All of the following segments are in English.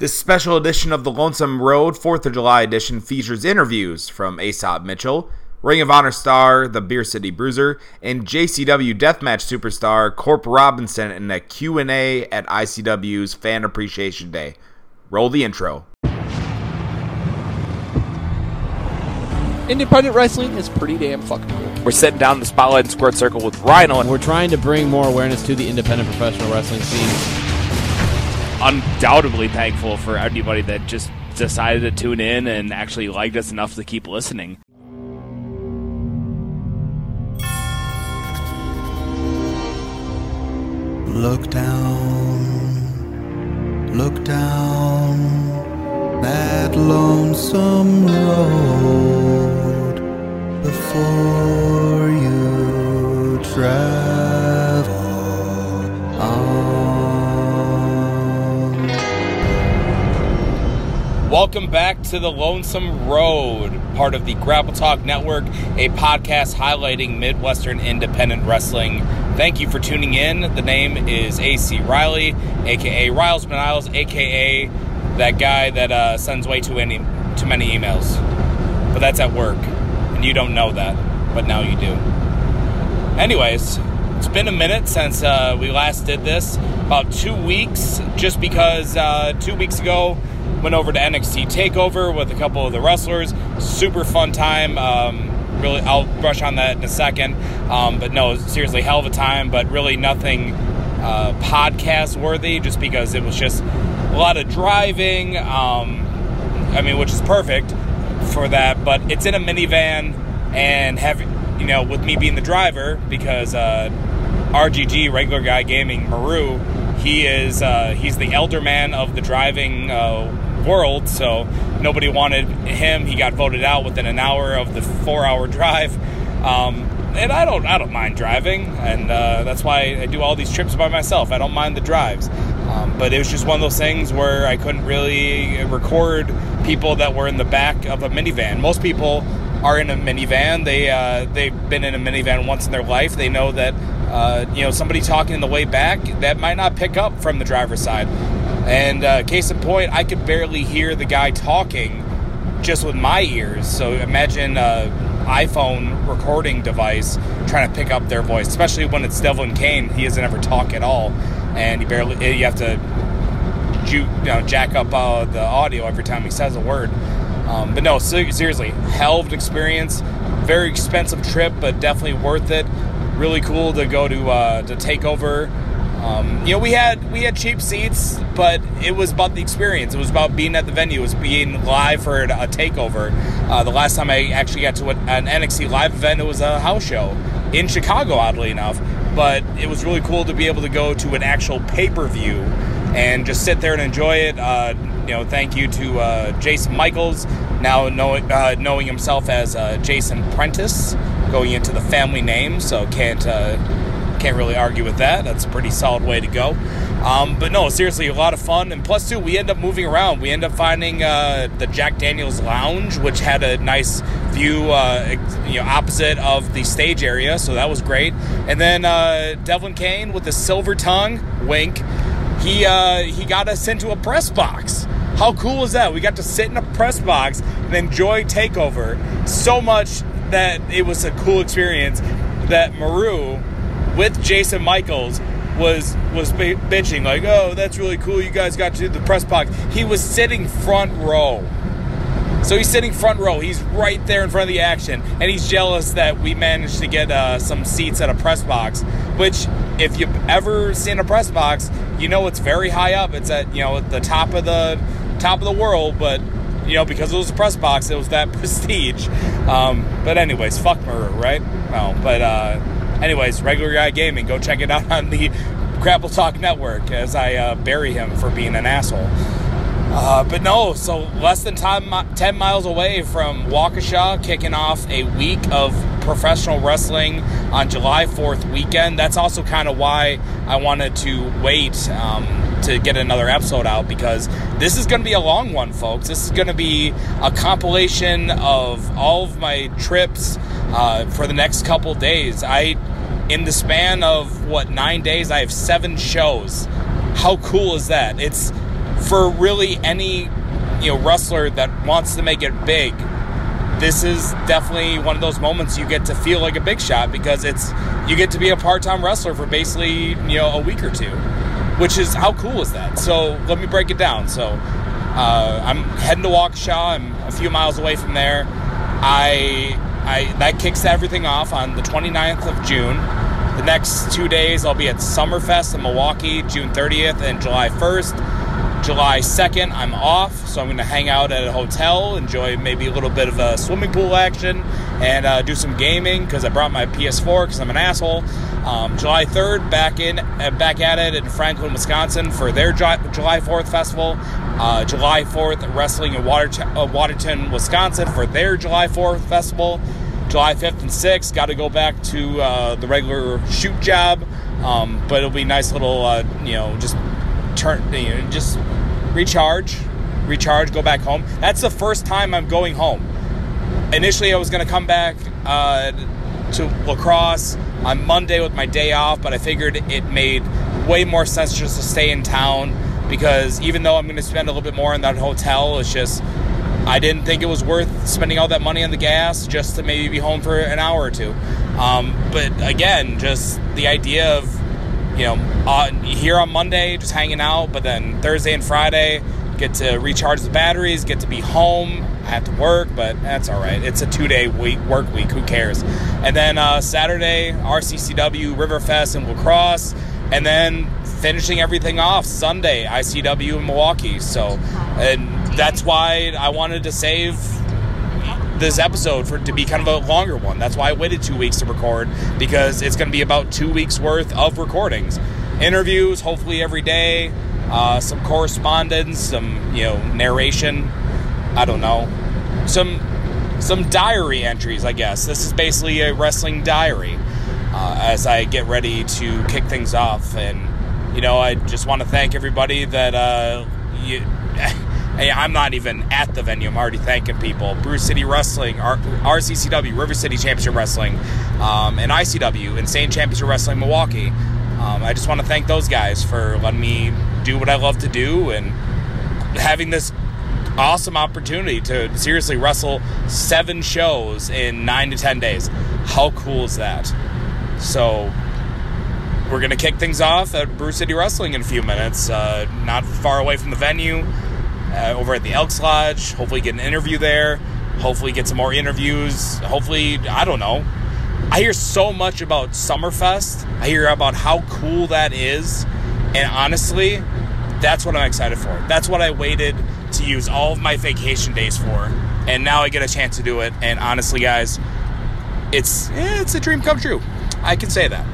This special edition of the Lonesome Road 4th of July edition features interviews from Aesop Mitchell, Ring of Honor star, the Beer City Bruiser, and JCW Deathmatch superstar Corp Robinson in a Q&A at ICW's Fan Appreciation Day. Roll the intro. Independent wrestling is pretty damn fucking cool. We're sitting down in the spotlight and squared circle with Rhino, and We're trying to bring more awareness to the independent professional wrestling scene. Undoubtedly thankful for anybody that just decided to tune in and actually liked us enough to keep listening. Look down, look down that lonesome road before you travel Welcome back to the Lonesome Road, part of the Grapple Talk Network, a podcast highlighting Midwestern independent wrestling. Thank you for tuning in. The name is AC Riley, aka Riles Biniles, aka that guy that uh, sends way too many too many emails. But that's at work, and you don't know that, but now you do. Anyways, it's been a minute since uh, we last did this. About two weeks, just because uh, two weeks ago went over to NXT Takeover with a couple of the wrestlers. Super fun time. Um, really, I'll brush on that in a second. Um, but no, seriously, hell of a time. But really, nothing uh, podcast worthy, just because it was just a lot of driving. Um, I mean, which is perfect for that. But it's in a minivan, and have you know, with me being the driver, because uh, RGG, regular guy gaming, Maru, he is uh, he's the elder man of the driving uh, world. So nobody wanted him. He got voted out within an hour of the four-hour drive. Um, and I don't I don't mind driving, and uh, that's why I do all these trips by myself. I don't mind the drives. Um, but it was just one of those things where I couldn't really record people that were in the back of a minivan. Most people are in a minivan. They uh, they've been in a minivan once in their life. They know that uh, you know somebody talking in the way back that might not pick up from the driver's side. And uh, case in point, I could barely hear the guy talking just with my ears. So imagine a iPhone recording device trying to pick up their voice, especially when it's Devlin Kane. He doesn't ever talk at all, and he barely. You have to you know, jack up uh, the audio every time he says a word. Um, but no, seriously, hell of an experience. Very expensive trip, but definitely worth it. Really cool to go to uh, to Takeover. Um, you know, we had we had cheap seats, but it was about the experience. It was about being at the venue. It was being live for a takeover. Uh, the last time I actually got to an NXT live event, it was a house show in Chicago, oddly enough. But it was really cool to be able to go to an actual pay per view and just sit there and enjoy it. Uh, you know, thank you to uh, Jason Michaels, now knowing uh, knowing himself as uh, Jason Prentice, going into the family name, so can't uh, can't really argue with that. That's a pretty solid way to go. Um, but no, seriously, a lot of fun. And plus, two, we end up moving around. We end up finding uh, the Jack Daniels Lounge, which had a nice view, uh, you know, opposite of the stage area. So that was great. And then uh, Devlin Kane with the silver tongue, wink. He uh, he got us into a press box. How cool was that? We got to sit in a press box and enjoy Takeover so much that it was a cool experience. That Maru with Jason Michaels was was b- bitching like, "Oh, that's really cool. You guys got to do the press box." He was sitting front row. So he's sitting front row. He's right there in front of the action, and he's jealous that we managed to get uh, some seats at a press box. Which, if you've ever seen a press box, you know it's very high up. It's at you know at the top of the top of the world, but you know because it was a press box, it was that prestige. Um, but anyways, fuck Maru, right? No, but uh, anyways, regular guy gaming. Go check it out on the Grapple Talk Network as I uh, bury him for being an asshole. Uh, but no, so less than 10, 10 miles away from Waukesha, kicking off a week of professional wrestling on July 4th weekend. That's also kind of why I wanted to wait um, to get another episode out because this is going to be a long one, folks. This is going to be a compilation of all of my trips uh, for the next couple days. I, in the span of what nine days, I have seven shows. How cool is that? It's for really any you know wrestler that wants to make it big, this is definitely one of those moments you get to feel like a big shot because it's you get to be a part-time wrestler for basically you know a week or two, which is how cool is that? So let me break it down. So uh, I'm heading to Waukesha. I'm a few miles away from there. I I that kicks everything off on the 29th of June. The next two days I'll be at Summerfest in Milwaukee, June 30th and July 1st. July 2nd, I'm off, so I'm going to hang out at a hotel, enjoy maybe a little bit of a swimming pool action, and uh, do some gaming because I brought my PS4 because I'm an asshole. Um, July 3rd, back in, uh, back at it in Franklin, Wisconsin for their July, July 4th festival. Uh, July 4th, wrestling in Water, uh, Watertown, Wisconsin for their July 4th festival. July 5th and 6th, got to go back to uh, the regular shoot job, um, but it'll be nice little, uh, you know, just turn, you know, just recharge, recharge, go back home. That's the first time I'm going home. Initially, I was going to come back uh, to lacrosse on Monday with my day off, but I figured it made way more sense just to stay in town because even though I'm going to spend a little bit more in that hotel, it's just I didn't think it was worth spending all that money on the gas just to maybe be home for an hour or two. Um, but again, just the idea of you know here on Monday just hanging out, but then Thursday and Friday get to recharge the batteries, get to be home. I have to work, but that's all right. It's a two-day week work week. Who cares? And then uh, Saturday, RCCW, Riverfest, and Lacrosse, and then finishing everything off Sunday, ICW in Milwaukee. So, and that's why I wanted to save this episode for to be kind of a longer one. That's why I waited two weeks to record because it's going to be about two weeks worth of recordings, interviews, hopefully every day, uh, some correspondence, some you know narration. I don't know, some some diary entries. I guess this is basically a wrestling diary uh, as I get ready to kick things off and you know, I just want to thank everybody that uh, you. Hey, I'm not even at the venue. I'm already thanking people. Brew City Wrestling, R- RCCW, River City Championship Wrestling, um, and ICW, Insane Championship Wrestling Milwaukee. Um, I just want to thank those guys for letting me do what I love to do and having this awesome opportunity to seriously wrestle seven shows in nine to ten days. How cool is that? So we're to kick things off at Brew City Wrestling in a few minutes, uh, not far away from the venue, uh, over at the Elks Lodge. Hopefully, get an interview there. Hopefully, get some more interviews. Hopefully, I don't know. I hear so much about Summerfest. I hear about how cool that is. And honestly, that's what I'm excited for. That's what I waited to use all of my vacation days for. And now I get a chance to do it. And honestly, guys, it's eh, it's a dream come true. I can say that.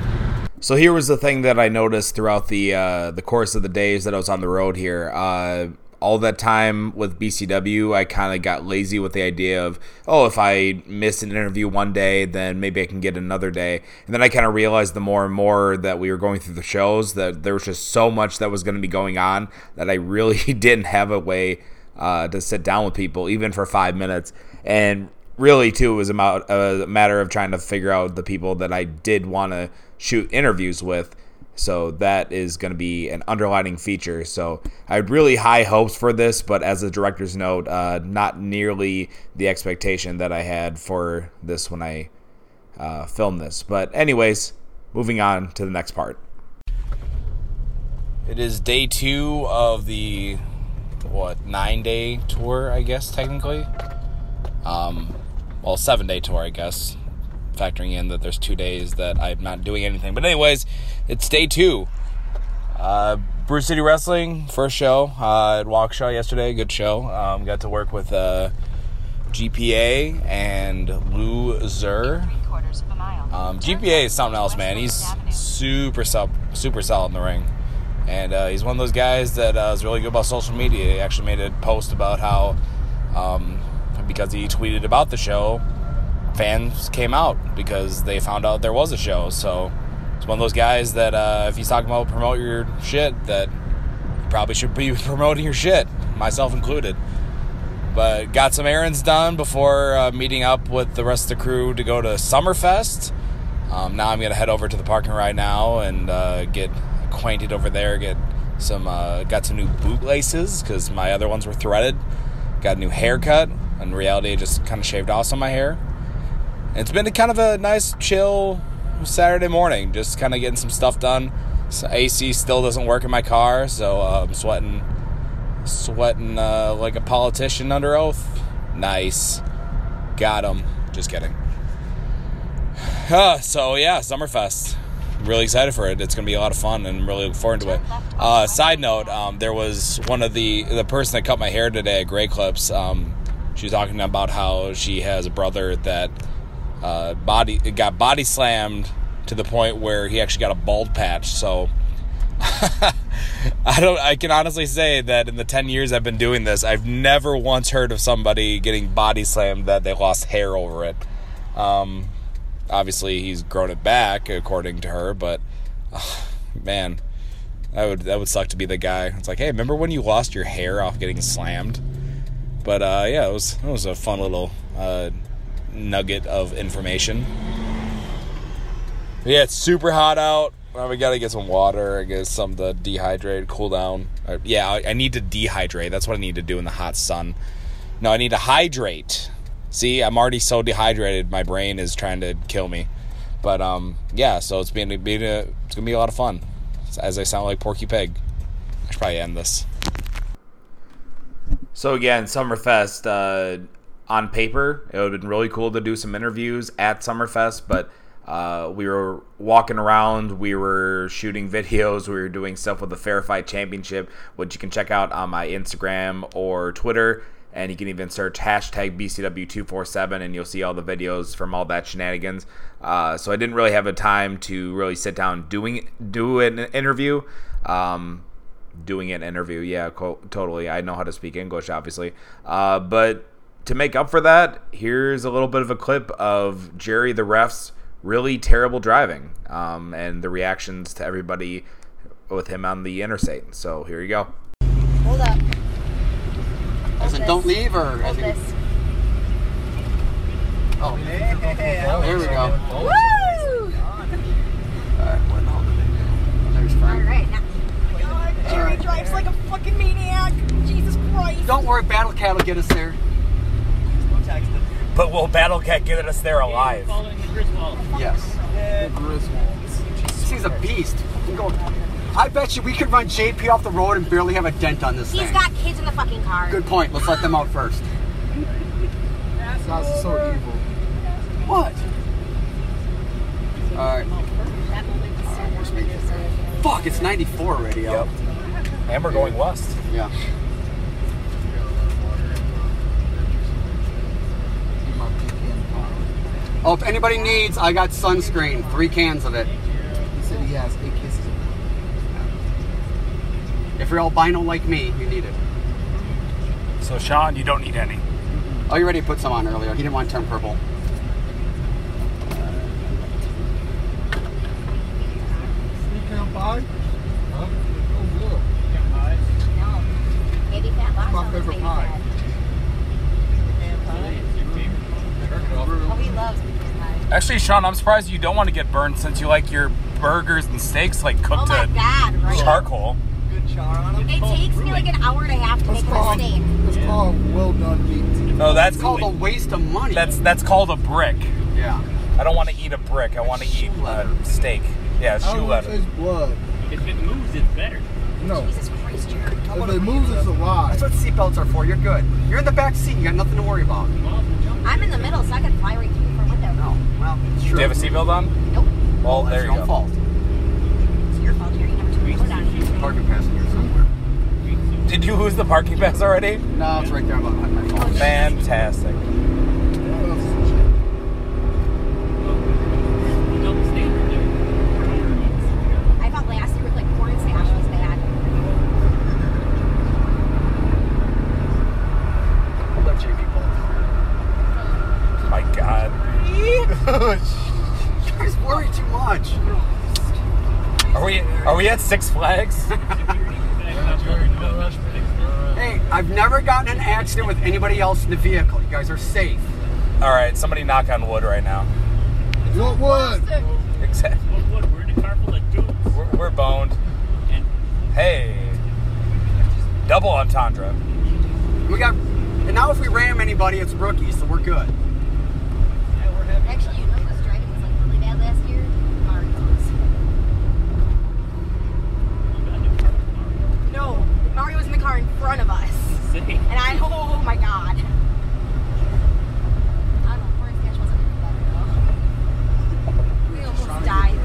So here was the thing that I noticed throughout the uh, the course of the days that I was on the road here. Uh, all that time with BCW, I kind of got lazy with the idea of, oh, if I miss an interview one day, then maybe I can get another day. And then I kind of realized the more and more that we were going through the shows that there was just so much that was going to be going on that I really didn't have a way uh, to sit down with people, even for five minutes. And really, too, it was about a matter of trying to figure out the people that I did want to shoot interviews with. So that is going to be an underlining feature. So I had really high hopes for this, but as a director's note, uh, not nearly the expectation that I had for this when I uh, filmed this. But anyways, moving on to the next part. It is day two of the what nine day tour, I guess technically. Um, well, seven day tour, I guess factoring in that there's two days that I'm not doing anything. But anyways, it's day two. Uh, Brew City Wrestling, first show uh, at Waukesha yesterday. Good show. Um, got to work with uh, GPA and Lou Zer. Um, GPA is something else, man. He's super sub, super solid in the ring, and uh, he's one of those guys that uh, is really good about social media. He actually made a post about how, um, because he tweeted about the show, fans came out because they found out there was a show. So it's one of those guys that uh, if he's talking about promote your shit, that you probably should be promoting your shit, myself included. But got some errands done before uh, meeting up with the rest of the crew to go to Summerfest. Um, now I'm gonna head over to the parking right now and uh, get acquainted over there, get Some uh, got some new boot laces because my other ones were threaded. Got a new haircut. In reality, I just kind of shaved off some of my hair. It's been kind of a nice, chill Saturday morning. Just kind of getting some stuff done. So AC still doesn't work in my car, so uh, I'm sweating, sweating uh, like a politician under oath. Nice, got him. Just kidding. Uh, so yeah, Summerfest. Really excited for it. It's gonna be a lot of fun, and I'm really looking forward to it. Uh, side note: um, there was one of the the person that cut my hair today at Great Clips. Um, she was talking about how she has a brother that uh, body got body slammed to the point where he actually got a bald patch. So I don't. I can honestly say that in the ten years I've been doing this, I've never once heard of somebody getting body slammed that they lost hair over it. Um, obviously, he's grown it back according to her, but uh, man, that would that would suck to be the guy. It's like, hey, remember when you lost your hair off getting slammed? But uh, yeah, it was it was a fun little uh, nugget of information. Yeah, it's super hot out. Well, we gotta get some water. I guess something to dehydrate, cool down. Uh, yeah, I, I need to dehydrate. That's what I need to do in the hot sun. No, I need to hydrate. See, I'm already so dehydrated. My brain is trying to kill me. But um, yeah. So it's been, been a, it's gonna be a lot of fun. As I sound like Porky Pig, I should probably end this. So again, Summerfest. Uh, on paper, it would have been really cool to do some interviews at Summerfest, but uh, we were walking around, we were shooting videos, we were doing stuff with the Fair Fight Championship, which you can check out on my Instagram or Twitter. And you can even search hashtag BCW247 and you'll see all the videos from all that shenanigans. Uh, so I didn't really have a time to really sit down doing do an interview. Um, doing an interview, yeah, co- totally. I know how to speak English, obviously. Uh, but to make up for that, here's a little bit of a clip of Jerry the ref's really terrible driving um, and the reactions to everybody with him on the interstate. So here you go. Hold up. As in, don't leave, or as Hold in, this. oh, there we go. Woo! Alright, what the hell? There's All Frank. right, now. Jerry drives like a fucking maniac. Jesus Christ. Don't worry, Battle Cat will get us there. But will Battle Cat get us there alive? Yes. He's a beast. We can go. I bet you we could run JP off the road and barely have a dent on this He's thing. got kids in the fucking car. Good point. Let's let them out first. That's so evil. What? Alright. Fuck, it's 94 already. Yep. And we're going west. Yeah. Oh, if anybody needs, I got sunscreen. Three cans of it. He said he has eight cases of If you're albino like me, you need it. So Sean, you don't need any. Oh, you ready to put some on earlier? He didn't want to turn purple. pecan pie. Huh? Oh, good. No. Maybe fat lots My of them favorite maybe pie. fat. Oh, he loves pecan pie. Actually, Sean, I'm surprised you don't want to get burned since you like your burgers and steaks like Oh cooked my to god, right? charcoal. It takes me like an hour and a half to That's make my called, steak. that's called well done meat. No, that's It's called a waste of money. that's that's called a brick. yeah. I don't want to eat a brick. I want to eat a steak. Yeah, I shoe don't want to leather. taste blood. If it moves, it's better. No. Jesus Christ, Jared. If it moves, it's a lie. That's what seatbelts are for. You're good. You're in the back seat. You got nothing to worry about. I'm in the middle, so I can fly right through from window. No. Well, it's Do you have a seatbelt on? Nope. Well, That's there you your go. fault. It's your fault, Jerry. You never took the window down. Parking passenger somewhere. Did you lose the parking pass already? No, it's right there. I'm on my phone. Fantastic. Double standard there. I thought last year with like corn stash was bad. Let JP pull. My God. You guys worry too much. Are we are we at Six Flags? Hey, I've never gotten an accident with anybody else in the vehicle. You guys are safe. All right, somebody knock on wood right now. What wood? Exactly. What wood? We're in a car full of dudes. We're, we're boned. And Hey. Double entendre. We got, and now if we ram anybody, it's rookies, so we're good. Actually, you know who's driving was like really bad last year? Mario's. No, Mario was in the car in front of us. And I, oh, oh my god. I don't know, Forrest Dash wasn't any better though. We almost died.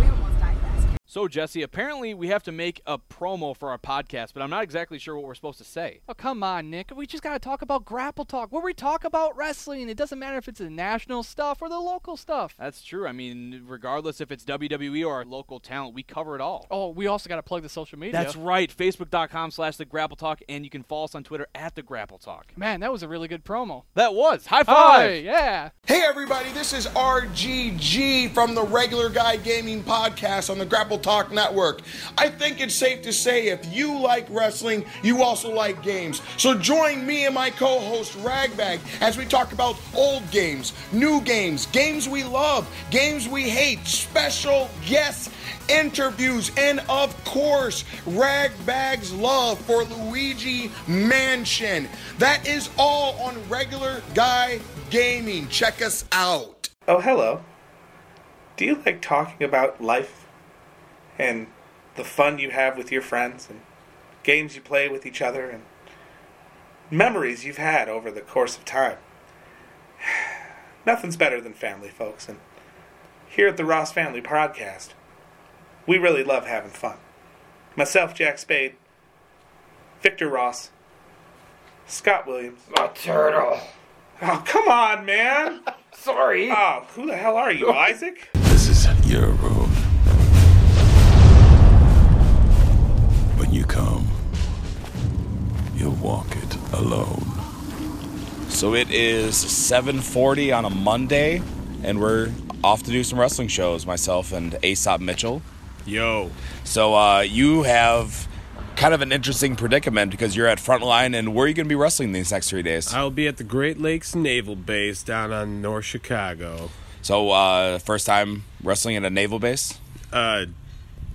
We almost died last year. So, Jesse, apparently we have to make a promo for our podcast, but I'm not exactly sure what we're supposed to say. Oh, come on, Nick. We just got to talk about Grapple Talk, where we talk about wrestling. It doesn't matter if it's the national stuff or the local stuff. That's true. I mean, regardless if it's WWE or our local talent, we cover it all. Oh, we also got to plug the social media. That's right. Facebook.com slash The Grapple Talk, and you can follow us on Twitter at The Grapple Talk. Man, that was a really good promo. That was. High Hi, five! yeah. Hey everybody, this is RGG from the Regular Guy Gaming Podcast on the Grapple Talk Network. I think it's safe to say if you like wrestling, you also like games. So join me and my co-host Raggbagg as we talk about old games, new games, games we love, games we hate, special guests, interviews, and of course, Raggbagg's love for Luigi Mansion. That is all on Regular Guy Gaming. Check us out. Oh, hello. Do you like talking about life and the fun you have with your friends and games you play with each other and memories you've had over the course of time? Nothing's better than family, folks. And here at the Ross Family Podcast, we really love having fun. Myself, Jack Spade, Victor Ross, Scott Williams. A turtle. Oh, come on, man. Sorry. Oh, who the hell are you, Isaac? This is your room. Alone. So it is 7:40 on a Monday, and we're off to do some wrestling shows. Myself and Aesop Mitchell. Yo. So uh, you have kind of an interesting predicament because you're at Frontline, and where are you going to be wrestling these next three days? I'll be at the Great Lakes Naval Base down on North Chicago. So uh, first time wrestling at a naval base. Uh,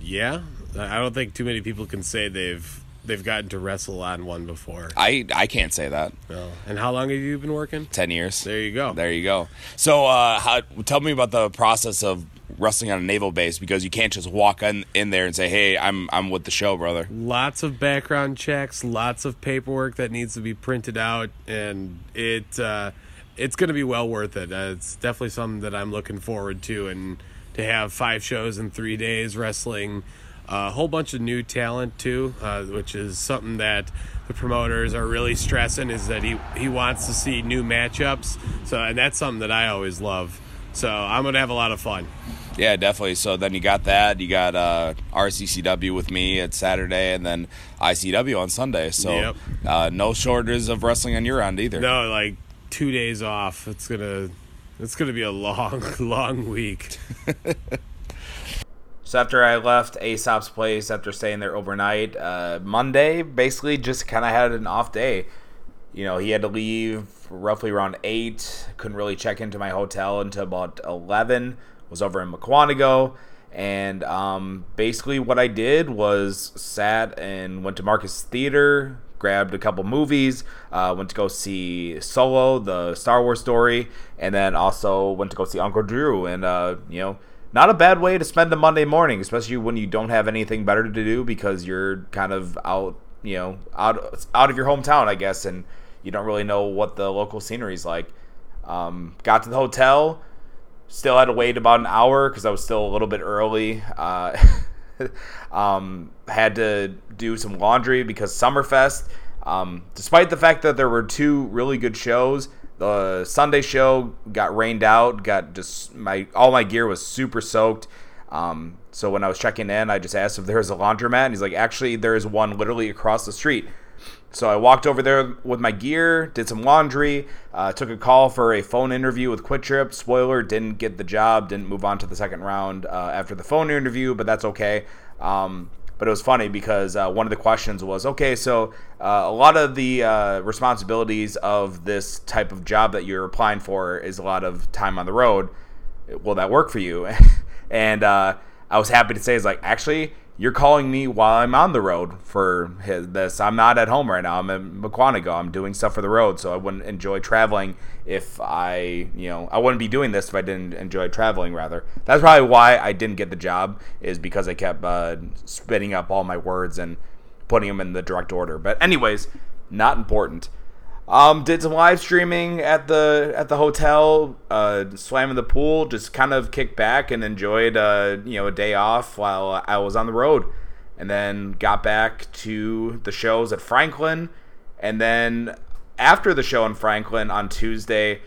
yeah. I don't think too many people can say they've they've gotten to wrestle on one before. I I can't say that. No. And how long have you been working? Ten years. There you go. There you go. So uh, how, tell me about the process of wrestling on a naval base because you can't just walk in, in there and say, "Hey, I'm I'm with the show, brother." Lots of background checks, lots of paperwork that needs to be printed out, and it uh, it's going to be well worth it. Uh, it's definitely something that I'm looking forward to, and to have five shows in three days wrestling a whole bunch of new talent too, uh, which is something that the promoters are really stressing is that he he wants to see new matchups. So and that's something that I always love. So I'm gonna have a lot of fun. Yeah, definitely. So then you got that. You got uh, RCCW with me at Saturday, and then ICW on Sunday. So Yep. uh, no shortage of wrestling on your end either. No, like two days off. It's gonna it's gonna be a long long week. So after I left Aesop's place, after staying there overnight, uh, Monday basically just kind of had an off day. You know, he had to leave roughly around eight. Couldn't really check into my hotel until about eleven. Was over in Mukwonago, and um, basically what I did was sat and went to Marcus Theater, grabbed a couple movies, uh, went to go see Solo, the Star Wars story, and then also went to go see Uncle Drew, and uh, you know not a bad way to spend a Monday morning, especially when you don't have anything better to do because you're kind of out, you know, out out of your hometown, I guess, and you don't really know what the local scenery is like. Um, got to the hotel, still had to wait about an hour because I was still a little bit early. Uh, um, had to do some laundry because Summerfest. Um, despite the fact that there were two really good shows, the Sunday show got rained out. Got just my all my gear was super soaked. Um, so when I was checking in, I just asked if there was a laundromat, and he's like, "Actually, there is one literally across the street." So I walked over there with my gear, did some laundry, uh, took a call for a phone interview with QuikTrip. Spoiler: didn't get the job, didn't move on to the second round uh, after the phone interview, but that's okay. Um, but it was funny because uh, one of the questions was okay so uh, a lot of the uh, responsibilities of this type of job that you're applying for is a lot of time on the road. Will that work for you? And uh, i was happy to say is like actually you're calling me while I'm on the road for his, this. I'm not at home right now. I'm in Mukwonago. I'm doing stuff for the road, so I wouldn't enjoy traveling if I, you know, I wouldn't be doing this if I didn't enjoy traveling. Rather, that's probably why I didn't get the job is because I kept uh, spitting up all my words and putting them in the direct order. But anyways, not important. Um, did some live streaming at the at the hotel, uh, swam in the pool, just kind of kicked back and enjoyed uh, you know a day off while I was on the road, and then got back to the shows at Franklin, and then after the show in Franklin on Tuesday.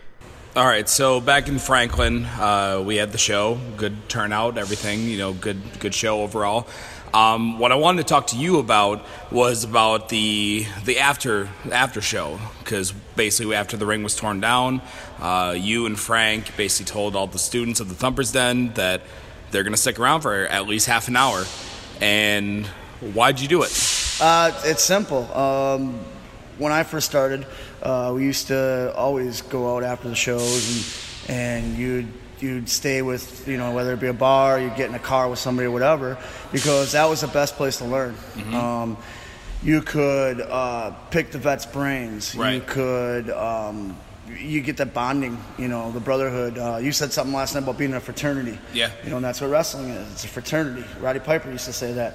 All right, so back in Franklin, uh, we had the show, good turnout, everything, you know, good good show overall. Um, what I wanted to talk to you about was about the the after after show because basically after the ring was torn down, uh, you and Frank basically told all the students of the Thumpers Den that they're going to stick around for at least half an hour. And why'd you do it? Uh, it's simple. Um, when I first started, uh, we used to always go out after the shows, and, and you'd you'd stay with you know whether it be a bar, you'd get in a car with somebody or whatever, because that was the best place to learn. Mhm. Um, you could uh, pick the vet's brains. You could. Um, you get that bonding, you know, the brotherhood. Uh, you said something last night about being in a fraternity. Yeah. You know, and that's what wrestling is. It's a fraternity. Roddy Piper used to say that.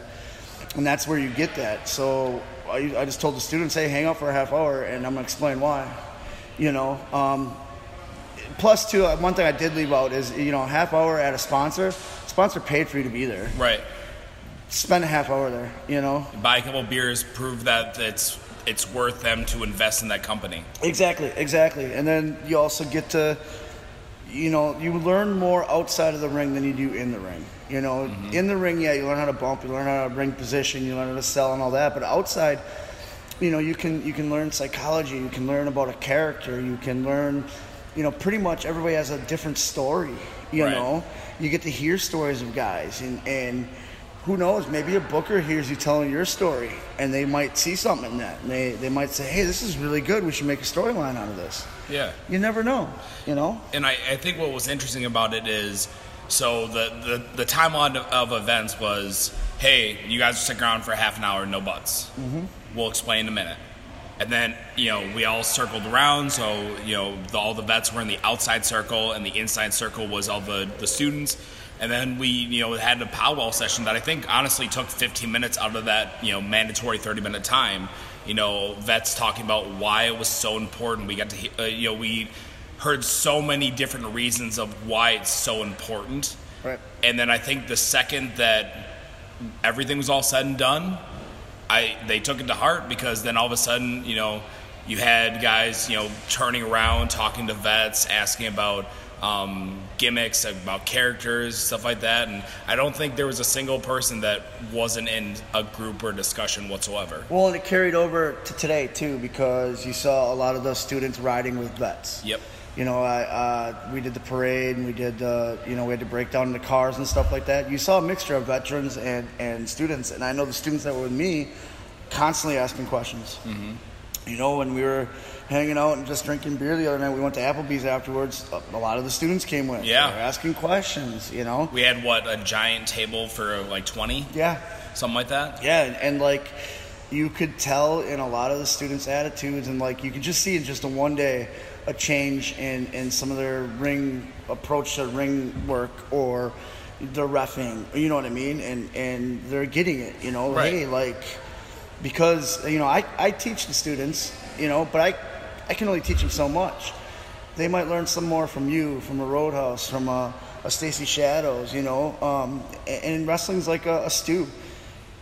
And that's where you get that. So I, I just told the students, hey, hang out for a half hour, and I'm going to explain why. You know, um, plus, too, uh, one thing I did leave out is, you know, half hour at a sponsor, sponsor paid for you to be there. Right. Spend a half hour there, you know? Buy a couple beers, prove that it's it's worth them to invest in that company. Exactly, exactly. And then you also get to, you know, you learn more outside of the ring than you do in the ring. You know, Mm-hmm. in the ring, yeah, you learn how to bump, you learn how to ring position, you learn how to sell and all that. But outside, you know, you can you can learn psychology, you can learn about a character, you can learn, you know, pretty much everybody has a different story. You Right. know, you get to hear stories of guys, and and who knows, maybe a booker hears you telling your story, and they might see something in that, and they they might say, hey, this is really good, we should make a storyline out of this. Yeah. You never know, you know. And I, I think what was interesting about it is so the, the, the timeline of, of events was hey, you guys are sticking around for half an hour, no butts. Mm-hmm. We'll explain in a minute. And then, you know, we all circled around. So, you know, the, all the vets were in the outside circle, and the inside circle was all the, the students. And then we, you know, had a powwow session that I think honestly took 15 minutes out of that, you know, mandatory 30 minute time. You know, vets talking about why it was so important. We got to, uh, you know, we heard so many different reasons of why it's so important. Right. And then I think the second that everything was all said and done, I they took it to heart because then all of a sudden, you know, you had guys, you know, turning around, talking to vets, asking about um, gimmicks, about characters, stuff like that. And I don't think there was a single person that wasn't in a group or discussion whatsoever. Well, and it carried over to today too, because you saw a lot of those students riding with vets. Yep. You know, I, uh, we did the parade and we did, uh, you know, we had to break down the cars and stuff like that. You saw a mixture of veterans and, and students, and I know the students that were with me constantly asking questions. Mm-hmm. You know, when we were hanging out and just drinking beer the other night, we went to Applebee's afterwards. A, lot of the students came with. Yeah. Asking questions. You know. We had what a giant table for like twenty. Yeah. Something like that. Yeah, and, and like you could tell in a lot of the students' attitudes, and like you could just see in just a one day a change in, in some of their ring approach to ring work or their refing. You know what I mean? And and they're getting it. You know, Right. hey, like because you know I, I teach the students, you know, but I I can only teach them so much. They might learn some more from you, from a Roadhouse, from a, a Stacy Shadows, you know. Um, and, and wrestling's like a, a stew.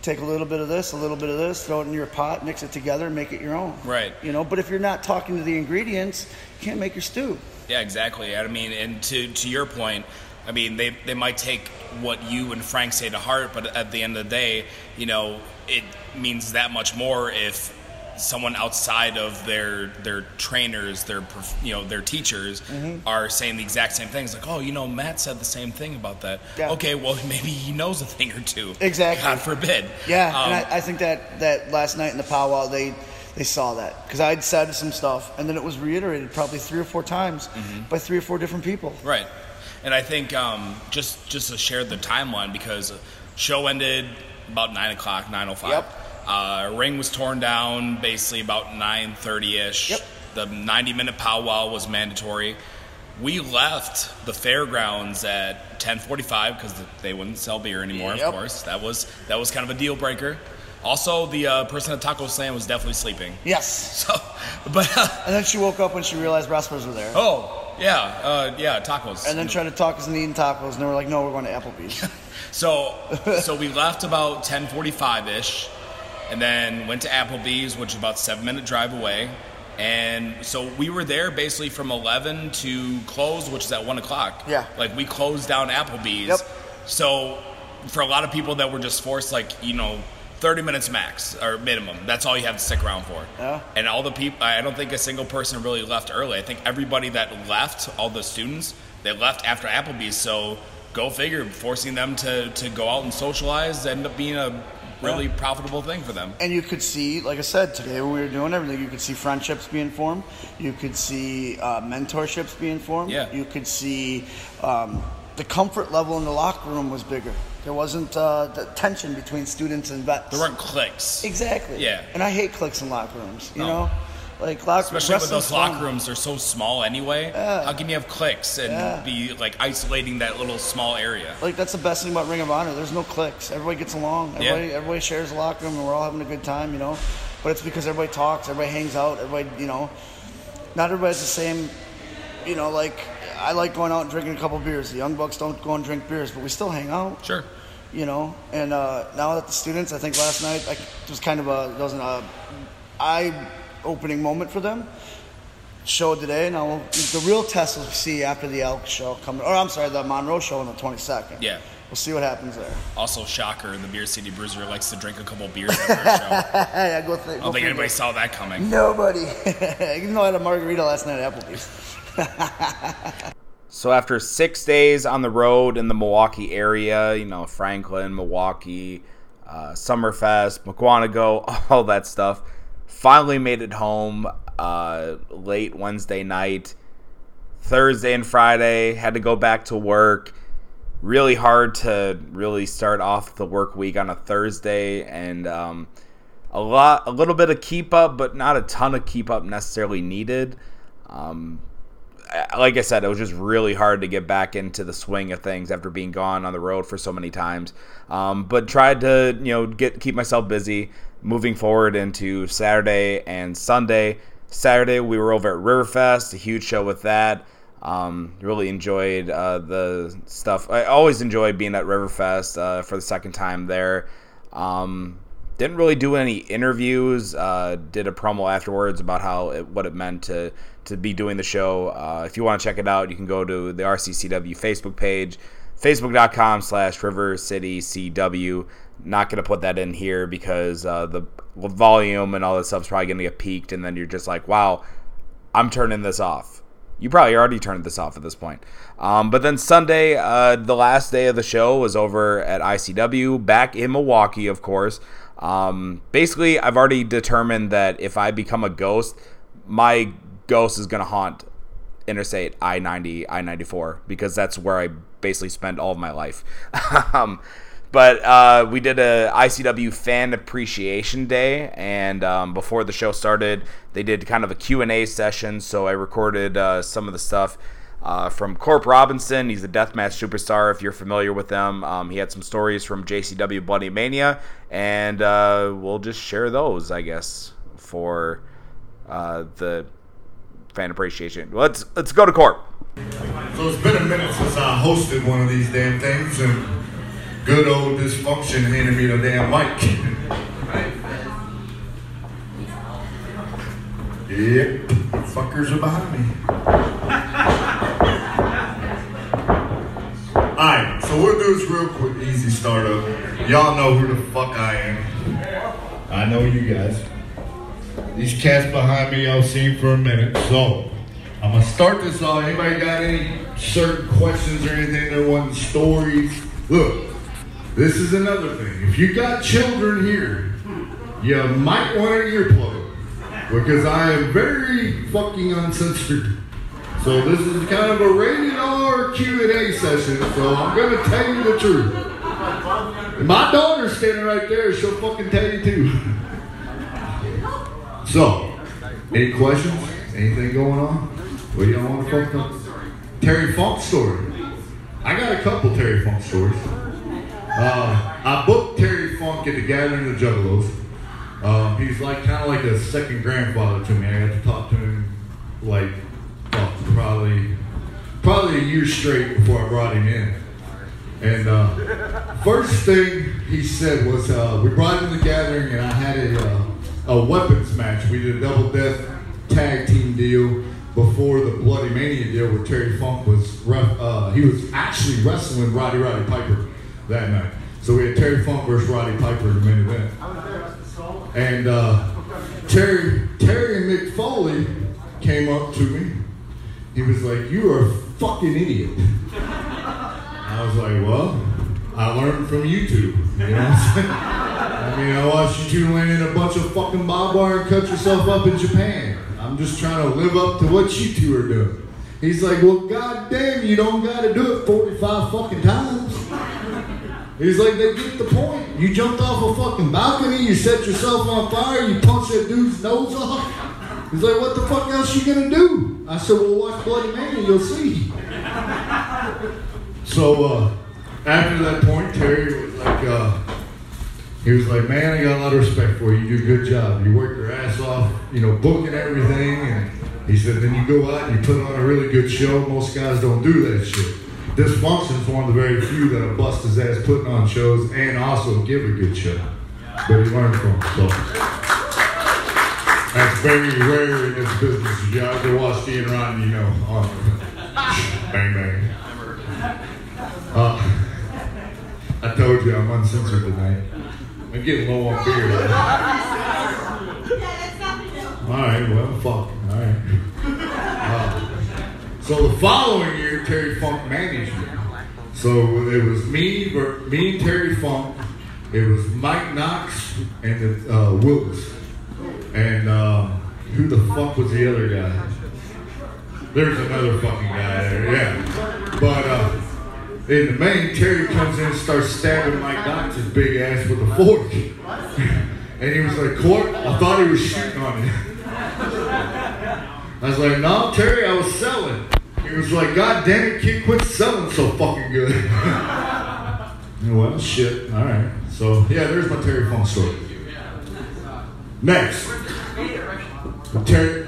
Take a little bit of this, a little bit of this, throw it in your pot, mix it together, and make it your own. Right. You know, but if you're not talking to the ingredients, you can't make your stew. Yeah, exactly. I mean, and to to your point, I mean, they they might take what you and Frank say to heart, but at the end of the day, you know, it means that much more if someone outside of their their trainers, their you know their teachers Mhm. are saying the exact same things. Like, oh, you know, Matt said the same thing about that. Yeah. Okay, well, maybe he knows a thing or two. Exactly. God forbid. Yeah, Um, and I, I think that, that last night in the powwow they they saw that because I'd said some stuff and then it was reiterated probably three or four times Mhm. by three or four different people. Right, and I think um, just just to share the timeline because show ended about nine o'clock, nine o five. Uh, ring was torn down basically about nine thirty ish. Yep. The ninety minute powwow was mandatory. We left the fairgrounds at ten forty five because they wouldn't sell beer anymore. Yep. Of course, that was that was kind of a deal breaker. Also, the uh, person at Taco Slam was definitely sleeping. Yes. So, but uh, And then she woke up when she realized wrestlers were there. oh yeah, uh, yeah, tacos. And then tried to talk us into eating tacos, and they were like, "No, we're going to Applebee's." So, so we left about ten forty-five ish, and then went to Applebee's, which is about seven minute drive away. And so we were there basically from eleven to close, which is at one o'clock. Yeah. Like we closed down Applebee's. Yep. So for a lot of people that were just forced, like you know. 30 minutes max or minimum. That's all you have to stick around for. Yeah. And all the people, I don't think a single person really left early. I think everybody that left, all the students, they left after Applebee's. So go figure, forcing them to, to go out and socialize ended up being a really Yeah. profitable thing for them. And you could see, like I said, today when we were doing everything, you could see friendships being formed. You could see uh, mentorships being formed. Yeah. You could see um, the comfort level in the locker room was bigger. There wasn't uh, the tension between students and vets. There weren't cliques. Exactly. Yeah. And I hate cliques in locker rooms. You No. know, like locker Especially wrestling's those fun. locker rooms, they're so small anyway. Yeah. How can you have cliques and Yeah. be like isolating that little small area? Like that's the best thing about Ring of Honor. There's no cliques. Everybody gets along. Yeah. Everybody, everybody shares a locker room, and we're all having a good time. You know, but it's because everybody talks, everybody hangs out, everybody. You know, not everybody's the same. You know, like I like going out and drinking a couple beers. The young bucks don't go and drink beers, but we still hang out. Sure. You know, and uh, now that the students, I think last night I, it was kind of a it wasn't a eye opening moment for them. Show today. Now the real test we'll see after the Elk show coming, or I'm sorry, the Monroe show on the 22nd. Yeah. We'll see what happens there. Also, shocker, the Beer City Bruiser likes to drink a couple beers after a show. yeah, go th- I don't think anybody saw that coming. Nobody. Even though I had a margarita last night at Applebee's. So after six days on the road in the Milwaukee area, you know Franklin, Milwaukee, uh, Summerfest, Mukwonago, all that stuff, finally made it home uh, late Wednesday night. Thursday and Friday had to go back to work. Really hard to really start off the work week on a Thursday, and um, a lot, a little bit of keep up, but not a ton of keep up necessarily needed. Um, like I said, it was just really hard to get back into the swing of things after being gone on the road for so many times. Um, but tried to you know get keep myself busy moving forward into Saturday and Sunday. Saturday we were over at Riverfest, a huge show with that. Um, really enjoyed uh, the stuff. I always enjoy being at Riverfest uh, for the second time there. Um, didn't really do any interviews. Uh, did a promo afterwards about how it, what it meant to to be doing the show. Uh, if you want to check it out, you can go to the RCCW Facebook page, facebook.com slash River City CW. Not going to put that in here because uh, the volume and all that stuff's probably going to get peaked, and then you're just like, wow, I'm turning this off. You probably already turned this off at this point. Um, but then Sunday, uh, the last day of the show was over at ICW, back in Milwaukee, of course. Um, basically, I've already determined that if I become a ghost, my ghost is going to haunt Interstate I 90, I 94, because that's where I basically spend all of my life. um, but uh, we did a ICW fan appreciation day, and um, before the show started, they did kind of a Q&A session, so I recorded uh, some of the stuff uh, from Corp Robinson. He's a deathmatch superstar. If you're familiar with them, um, he had some stories from JCW Bloody Mania, and uh, we'll just share those, I guess, for uh, the fan appreciation. Let's let's go to Corp. So it's been a minute since I hosted one of these damn things, and good old dysfunction handed me the damn mic. Yep, fuckers are behind me. Alright, so we'll do this real quick, easy startup. Y'all know who the fuck I am. I know you guys. These cats behind me y'all seen for a minute, so I'm gonna start this off. Anybody got any certain questions or anything they want stories? Look, this is another thing. If you got children here, you might want an earplug because I am very fucking uncensored. So this is kind of a rated R Q&A session, so I'm gonna tell you the truth. My daughter's standing right there. She'll fucking tell you too. So, any questions? Anything going on? What do y'all want to? Terry Funk story. I got a couple Terry Funk stories. Uh, I booked Terry Funk at the Gathering of the Juggalos. Um, he's like kind of like a second grandfather to me. I got to talk to him like fuck, probably probably a year straight before I brought him in. And uh, first thing he said was, uh, we brought him to the gathering, and I had a, uh, a weapons match. We did a double death tag team deal before the Bloody Mania deal, where Terry Funk was ref- uh, he was actually wrestling Roddy Roddy Piper that night. So we had Terry Funk versus Roddy Piper in the main event. And uh, Terry Terry and Mick Foley came up to me. He was like, "You are a fucking idiot." I was like, well, I learned from YouTube. You know? I mean, I watched you two land in a bunch of fucking barbed wire and cut yourself up in Japan. I'm just trying to live up to what you two are doing. He's like, well, goddamn, you don't got to do it 45 fucking times. He's like, they get the point. You jumped off a fucking balcony, you set yourself on fire, you punched that dude's nose off. He's like, what the fuck else you gonna do? I said, well, watch Bloody Mania, you'll see. So uh, after that point, Terry was like, uh, he was like, man, I got a lot of respect for you. You do a good job. You work your ass off, you know, booking everything. And he said, then you go out and you put on a really good show. Most guys don't do that shit. Dysfunction's one of the very few that'll bust his ass putting on shows and also give a good show. But he learned from. So that's very rare in this business. If you ever watch Ian Rotten, you know, bang bang. Uh, I told you I'm uncensored tonight. I'm getting low on beer. All right, well, fuck. All right. Uh, so the following year, Terry Funk managed me. So it was me, me and Terry Funk. It was Mike Knox and the, uh, Willis. And um, who the fuck was the other guy? There's another fucking guy there, yeah. But uh, in the main, Terry comes in and starts stabbing Mike Knox's big ass with a fork. and he was like, Corp, I thought he was shooting on you. I was like, no, Terry, I was selling. He was like, God damn it, kid, quit selling so fucking good. well, shit. All right. So, yeah, there's my Terry Funk story. Next. Terry.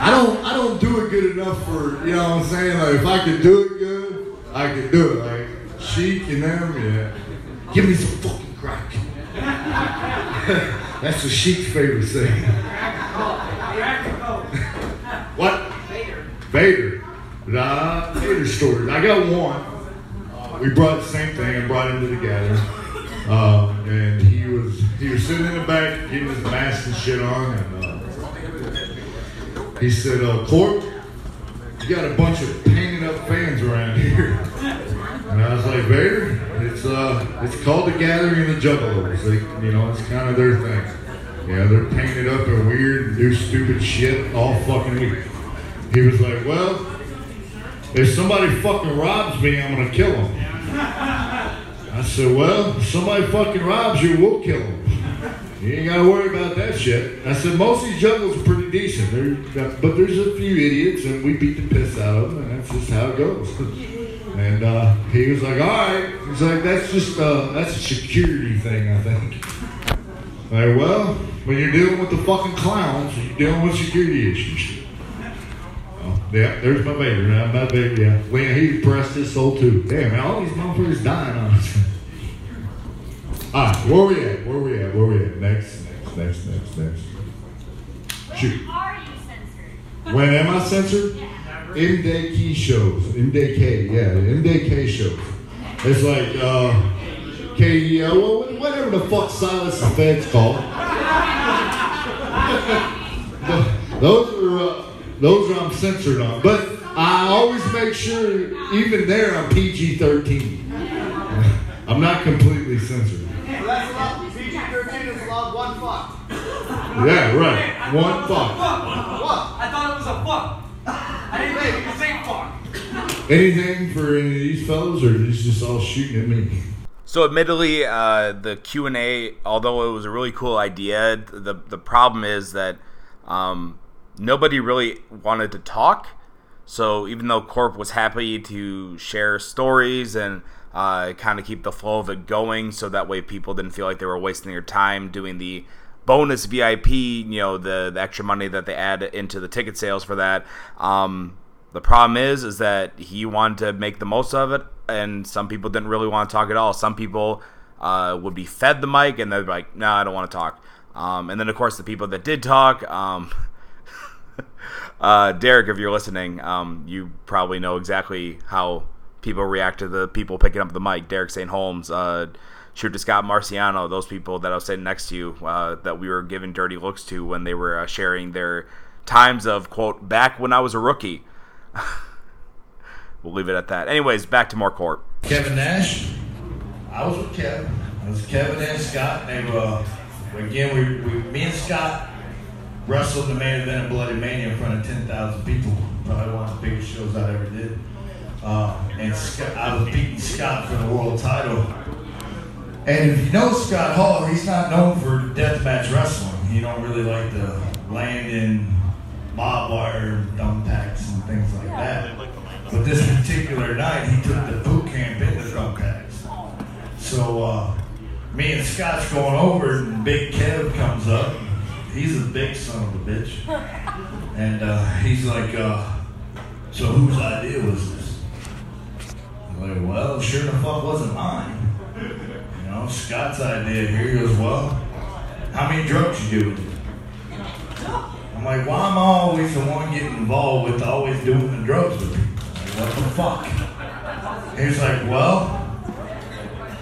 I don't I don't do it good enough for you know what I'm saying like if I could do it good I can do it like Chic and them yeah give me some fucking crack. That's the Chic's favorite thing what? Vader. Nah Vader stories I got one. Uh, we brought the same thing and brought him to the gathering. Uh, and he was he was sitting in the back getting his mask and shit on and uh, he said, uh, Corp, you got a bunch of It's uh, it's called the Gathering of the Juggalos. They, you know, it's kind of their thing. Yeah, they're painted up and weird and do stupid shit all fucking week. He was like, well, if somebody fucking robs me, I'm gonna kill him. I said, well, if somebody fucking robs you, we'll kill him. You ain't gotta worry about that shit. I said, most of these Juggalos are pretty decent. They're, but there's a few idiots, and we beat the piss out of them, and that's just how it goes. And uh, he was like, all right. He's like, that's just, uh, that's a security thing, I think. Like, well, when you're dealing with the fucking clowns, you're dealing with security issues. Oh, yeah, there's my baby. Now, my baby, yeah. Leon, he pressed his soul too. Damn, man, all these motherfuckers dying on us. All right, where we at? Where we at? Where we at? Next, next, next, next, next. Shoot. When are you censored? When am I censored? M Key shows. M Day K, yeah, M Day K shows. It's like uh, K, uh, whatever the fuck Silence the Feds call. those are uh, those are I'm censored on, but I always make sure, even there, I'm PG-13. I'm not completely censored. Well, that's allowed. PG-13 is allowed one fuck. Yeah, right. One fuck. What? I thought it was a fuck. Was fuck. Anything for any of these fellas, or is just all shooting at me? So, admittedly, uh, the Q and A, although it was a really cool idea, the the problem is that um, nobody really wanted to talk. So, even though Corp was happy to share stories and uh, kind of keep the flow of it going, so that way people didn't feel like they were wasting their time doing the bonus VIP, you know, the, the extra money that they add into the ticket sales for that. Um, the problem is, is that he wanted to make the most of it, and some people didn't really want to talk at all. Some people uh, would be fed the mic, and they're like, "No, I don't want to talk." Um, and then, of course, the people that did talk, um, uh, Derek, if you're listening, um, you probably know exactly how people react to the people picking up the mic. Derek St. Holmes, uh, Shooter Scott Marciano, those people that I was sitting next to you, uh, that we were giving dirty looks to when they were uh, sharing their times of quote back when I was a rookie. we'll leave it at that. Anyways, back to more Corp. Kevin Nash. I was with Kevin. It was Kevin and Scott. They were, uh, again, we, we, me and Scott wrestled the main event of Bloody Mania in front of 10,000 people. Probably one of the biggest shows I ever did. Uh, and Scott, I was beating Scott for the world title. And if you know Scott Hall, he's not known for deathmatch wrestling. He don't really like to land in barbed wire, thumbtacks, and things like that. But this particular night, he took the boot camp into thumbtacks. So uh, me and Scott's going over, and Big Kev comes up. He's a big son of a bitch. And uh, he's like, uh, so whose idea was this? I'm like, well, sure the fuck wasn't mine. Know, Scott's idea here. He goes, well, how many drugs you do with it? I'm like, why am I always the one getting involved with always doing the drugs with people? Like, what the fuck? He's like, well,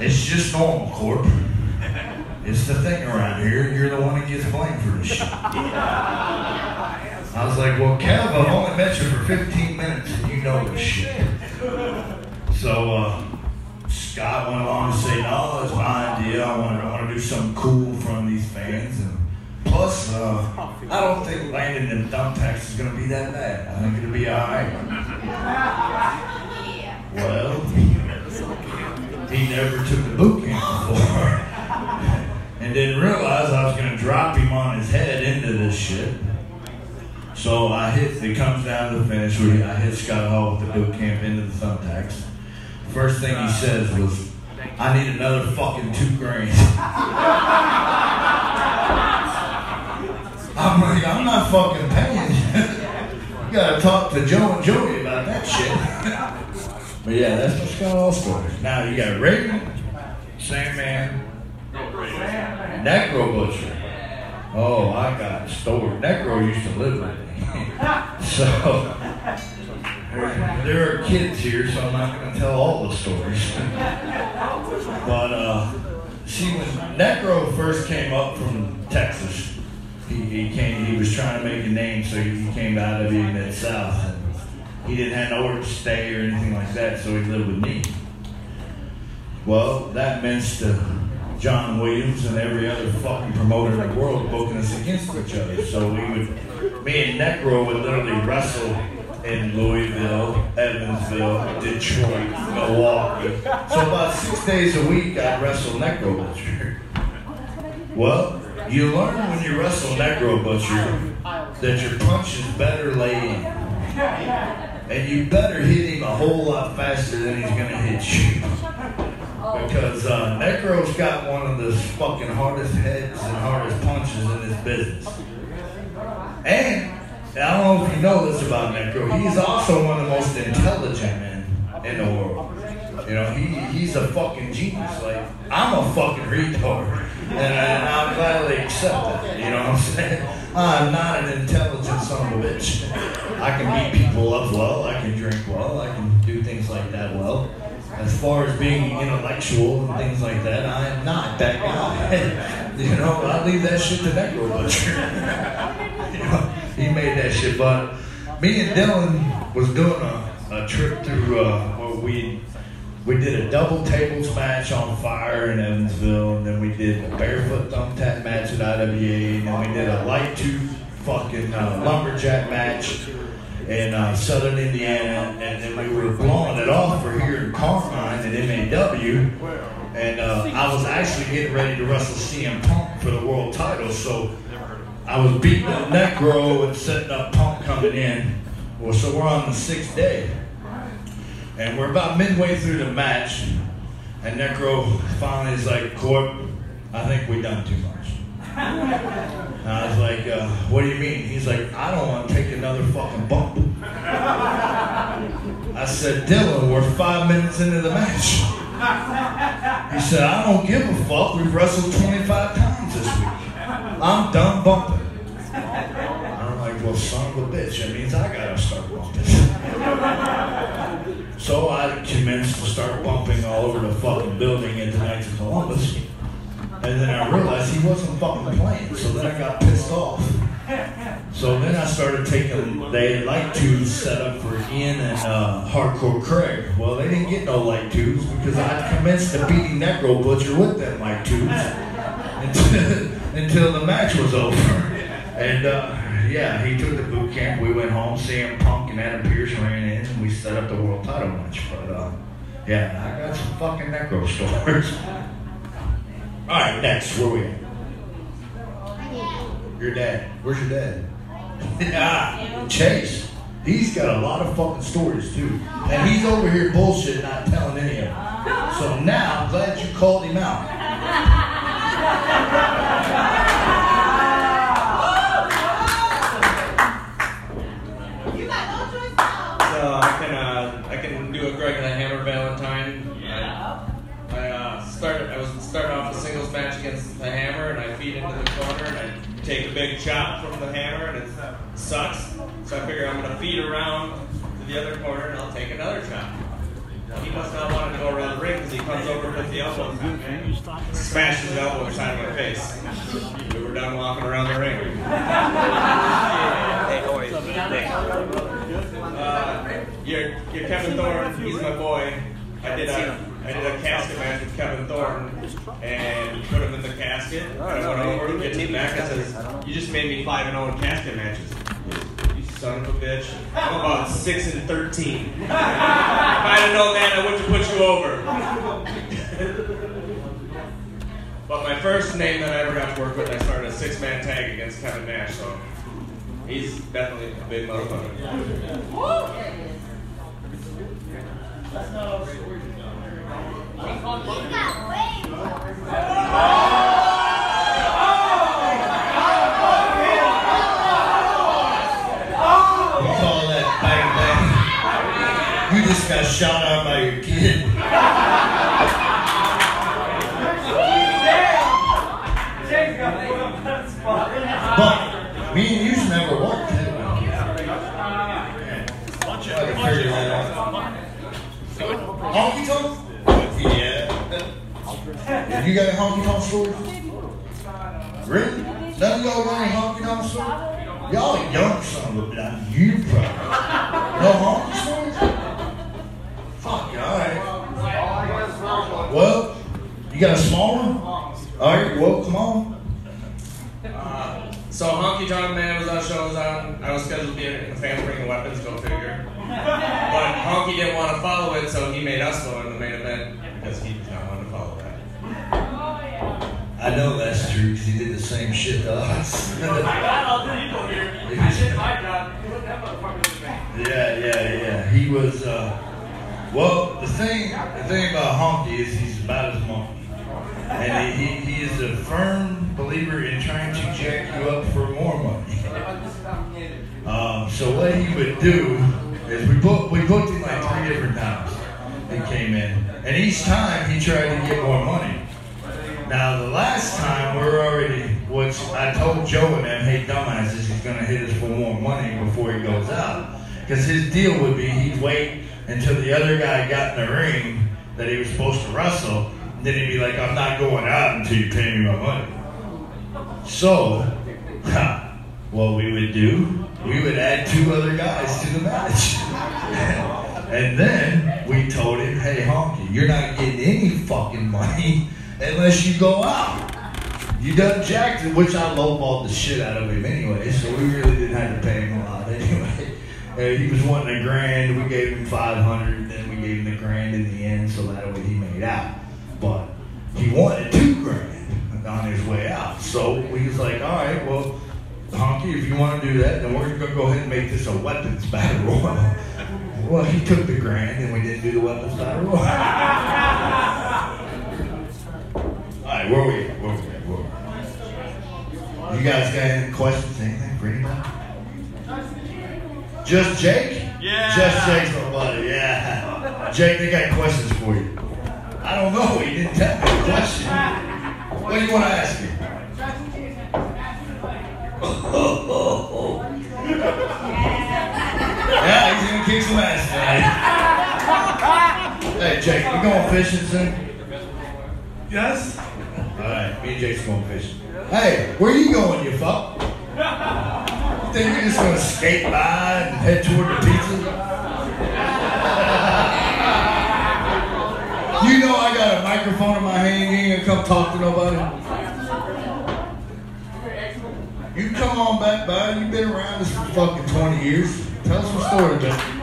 it's just normal, Corp. It's the thing around here. You're the one that gets blamed for this shit. I was like, well, Kev, I've only met you for 15 minutes and you know this shit. So, uh, Scott went along to say, no, it's my idea. I want to, I want to do something cool in front of these fans. And plus, uh, I don't think landing in thumbtacks is going to be that bad. I think it'll be all right. Well, he never took the boot camp before. and didn't realize I was going to drop him on his head into this shit. So I hit, it comes down to the finish where I hit Scott Hall with the boot camp into the thumbtacks. First thing he says was, I need another fucking two grand. I'm like, I'm not fucking paying you. gotta talk to Joe and Joey about that shit. but yeah, that's my Scott Hall story. Now you got Raven, Sandman, Necro Butcher. Oh, I got a story. Necro used to live with me. so there, there are kids here, so I'm not going to tell all the stories. but uh, see, when Necro first came up from Texas, he, he came. He was trying to make a name, so he came out of the Mid South, and he didn't have nowhere to stay or anything like that, so he lived with me. Well, that meant to John Williams and every other fucking promoter in the world booking us against each other. So we would, me and Necro would literally wrestle in Louisville, Evansville, Detroit, Milwaukee. So about six days a week, I'd wrestle Necro Butcher. Well, you learn when you wrestle Necro Butcher that your punches better lay in. And you better hit him a whole lot faster than he's gonna hit you. Because uh, Necro's got one of the fucking hardest heads and hardest punches in his business. And I don't know if you know this about Necro, he's also one of the most intelligent men in the world. You know, he, he's a fucking genius. Like, I'm a fucking retard. And, I'll gladly accept that. You know what I'm saying? I'm not an intelligent son of a bitch. I can beat people up well, I can drink well, I can do things like that well. As far as being intellectual and things like that, I am not that guy. you know, I leave that shit to Necro Butcher. you know, he made that shit. But me and Dylan was doing a, a trip through uh, where we we did a double tables match on fire in Evansville, and then we did a barefoot thumbtack match at IWA, and then we did a light tube fucking uh, lumberjack match in uh, Southern Indiana, and then we were blowing it off for here in Carmine at MAW. And uh, I was actually getting ready to wrestle CM Punk for the world title, so I was beating up Necro and setting up Punk coming in. Well, so we're on the sixth day, and we're about midway through the match, and Necro finally is like, "Corp, I think we done too much." And I was like, uh, "What do you mean?" He's like, "I don't want to take another fucking bump." I said, "Dylan, we're five minutes into the match." He said, I don't give a fuck. We've wrestled 25 times this week. I'm done bumping. A bitch. That means I gotta start bumping. so I commenced to start bumping all over the fucking building at the Knights of Columbus. And then I realized he wasn't fucking playing. So then I got pissed off. So then I started taking, they light tubes set up for Ian and uh, Hardcore Craig. Well, they didn't get no light tubes because I commenced to beating Necro Butcher with them light tubes until, until the match was over. And uh, yeah, he took the boot camp. We went home. CM Punk and Adam Pearce ran in and we set up the world title match. But uh, yeah, I got some fucking Necro stories. All right, next, where we at? Your dad. Where's your dad? yeah, Chase. He's got a lot of fucking stories too. And he's over here bullshit not telling any of them. So now I'm glad you called him out. Take a big chop from the Hammer and it sucks. So I figure I'm gonna feed around to the other corner and I'll take another chop. He must not want to go around the ring because he comes over with the elbow, and smashes his elbow inside of my face. We were done walking around the ring. Uh, you're, you're Kevin Thorn. He's my boy. I did a I did a casket match with Kevin Thornton and put him in the casket. And I went over, get to the back, and says, "You just made me five and zero in casket matches." You son of a bitch. I'm about six and thirteen. if I'd have known that, I wouldn't have put you over. but my first name that I ever got to work with, I started a six-man tag against Kevin Nash. So he's definitely a big motherfucker. You just got shot out by your kid. You got a honky tonk story? Really? None of y'all got any honky tonk story? Y'all young son of a bitch. You probably. No honky stories? Fuck, alright. Well, you got a small one? Alright, well, come on. Uh, so Honky Tonk Man was on shows on. I was scheduled to be in the fans bringing weapons, go figure. But Honky didn't want to follow it, so he made us go in the main event because he did not want. I know that's true because he did the same shit to us. Yeah, yeah, yeah. He was. Uh, well, the thing, the thing about Honky is he's about as monkey, and he, he, he is a firm believer in trying to jack you up for more money. Um, so what he would do is we booked we booked him like three different times. He came in, and each time he tried to get more money. Now the last time we're already, which I told Joe and them, hey dumbasses, he's gonna hit us for more money before he goes out. Because his deal would be he'd wait until the other guy got in the ring that he was supposed to wrestle, then he'd be like, I'm not going out until you pay me my money. So, ha, what we would do, we would add two other guys to the match. and then we told him, hey Honky, you're not getting any fucking money unless you go out. you done jacked him, which I lowballed the shit out of him anyway, so we really didn't have to pay him a lot anyway. Uh, he was wanting a grand, we gave him 500, then we gave him the grand in the end, so that way he made out. But he wanted two grand on his way out, so we was like, all right, well, Honky, if you want to do that, then we're gonna go ahead and make this a weapons battle. Well, he took the grand, and we didn't do the weapons battle. All right, where we at? Where we at? Where we at? You guys got any questions? Anything for anybody? Just Jake? Yeah. Just Jake's my buddy. Yeah. Jake, they got questions for you. I don't know. He didn't tell me the question. What do you want to ask me? yeah, he's gonna kick some ass tonight. Hey, Jake, you going fishing soon? Yes. All right, me and Jake's going fishing. Hey, where you going, you fuck? You think you're just gonna skate by and head toward the pizza? You know I got a microphone in my hand. You ain't gonna come talk to nobody. You come on back by. You've been around us for fucking 20 years. Tell us your story, Justin.